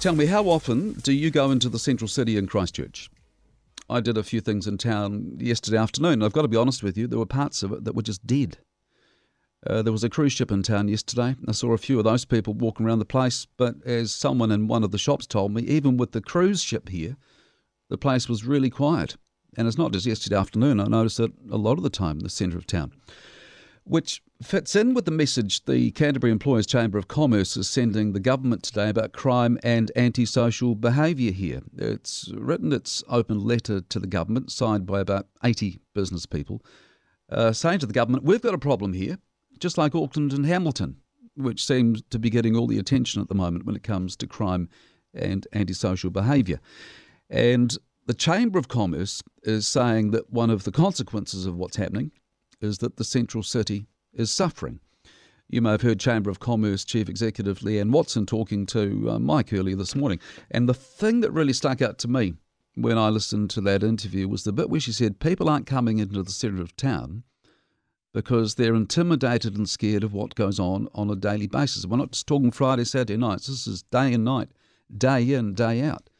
Tell me, how often do you go into the central city in Christchurch? I did a few things in town yesterday afternoon. I've got to be honest with you, there were parts of it that were just dead. Uh, there was a cruise ship in town yesterday. I saw a few of those people walking around the place, but as someone in one of the shops told me, even with the cruise ship here, the place was really quiet. And it's not just yesterday afternoon, I noticed it a lot of the time in the centre of town which fits in with the message the Canterbury Employers Chamber of Commerce is sending the government today about crime and antisocial behaviour here. It's written its open letter to the government, signed by about 80 business people, uh, saying to the government, We've got a problem here, just like Auckland and Hamilton, which seems to be getting all the attention at the moment when it comes to crime and antisocial behaviour. And the Chamber of Commerce is saying that one of the consequences of what's happening is that the central city is suffering. You may have heard Chamber of Commerce Chief Executive Leeann Watson talking to uh, Mike earlier this morning. And the thing that really stuck out to me when I listened to that interview was the bit where she said people aren't coming into the centre of town because they're intimidated and scared of what goes on on a daily basis. We're not just talking Friday, Saturday nights. This is day and night, day in, day out.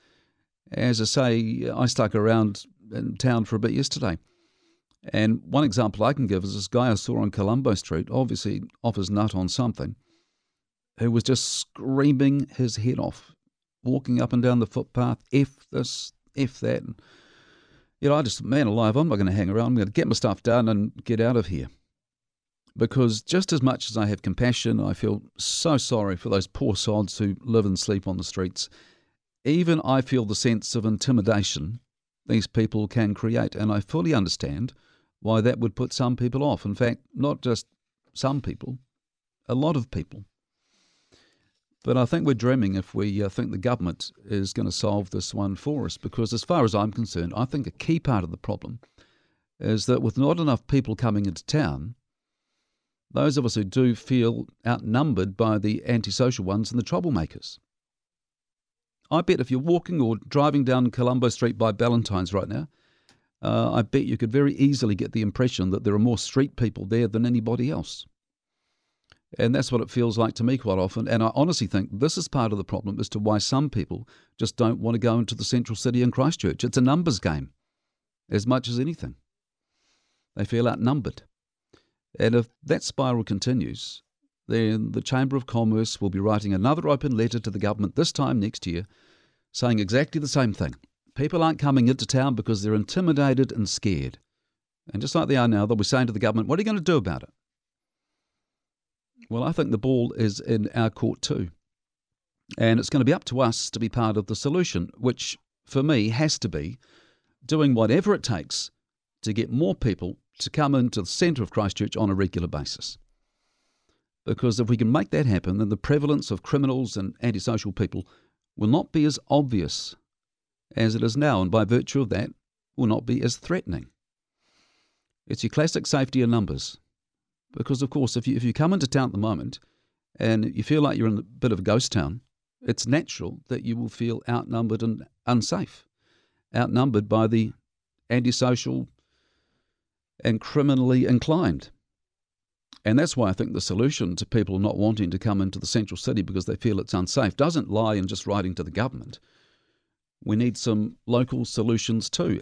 As I say, I stuck around in town for a bit yesterday. And one example I can give is this guy I saw on Colombo Street, obviously off his nut on something, who was just screaming his head off, walking up and down the footpath, F this, F that. And, you know, I just, man alive, I'm not going to hang around. I'm going to get my stuff done and get out of here. Because just as much as I have compassion, I feel so sorry for those poor sods who live and sleep on the streets. Even I feel the sense of intimidation these people can create. And I fully understand why that would put some people off. In fact, not just some people, a lot of people. But I think we're dreaming if we uh, think the government is going to solve this one for us, because as far as I'm concerned, I think a key part of the problem is that with not enough people coming into town, those of us who do feel outnumbered by the antisocial ones and the troublemakers. I bet if you're walking or driving down Colombo Street by Ballantyne's right now, uh, I bet you could very easily get the impression that there are more street people there than anybody else. And that's what it feels like to me quite often. And I honestly think this is part of the problem as to why some people just don't want to go into the central city in Christchurch. It's a numbers game as much as anything. They feel outnumbered. And if that spiral continues, then the Chamber of Commerce will be writing another open letter to the government this time next year saying exactly the same thing. People aren't coming into town because they're intimidated and scared. And just like they are now, they'll be saying to the government, What are you going to do about it? Well, I think the ball is in our court too. And it's going to be up to us to be part of the solution, which for me has to be doing whatever it takes to get more people to come into the centre of Christchurch on a regular basis. Because if we can make that happen, then the prevalence of criminals and antisocial people will not be as obvious as it is now, and by virtue of that, will not be as threatening. It's your classic safety in numbers. Because, of course, if you, if you come into town at the moment and you feel like you're in a bit of a ghost town, it's natural that you will feel outnumbered and unsafe, outnumbered by the antisocial and criminally inclined. And that's why I think the solution to people not wanting to come into the central city because they feel it's unsafe doesn't lie in just writing to the government. We need some local solutions too.